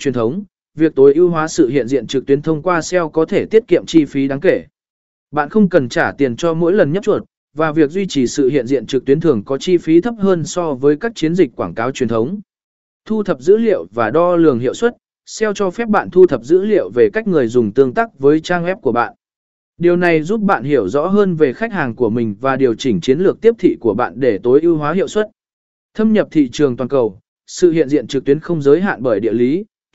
truyền thống, việc tối ưu hóa sự hiện diện trực tuyến thông qua SEO có thể tiết kiệm chi phí đáng kể. Bạn không cần trả tiền cho mỗi lần nhấp chuột, và việc duy trì sự hiện diện trực tuyến thường có chi phí thấp hơn so với các chiến dịch quảng cáo truyền thống. Thu thập dữ liệu và đo lường hiệu suất, SEO cho phép bạn thu thập dữ liệu về cách người dùng tương tác với trang web của bạn. Điều này giúp bạn hiểu rõ hơn về khách hàng của mình và điều chỉnh chiến lược tiếp thị của bạn để tối ưu hóa hiệu suất. Thâm nhập thị trường toàn cầu, sự hiện diện trực tuyến không giới hạn bởi địa lý,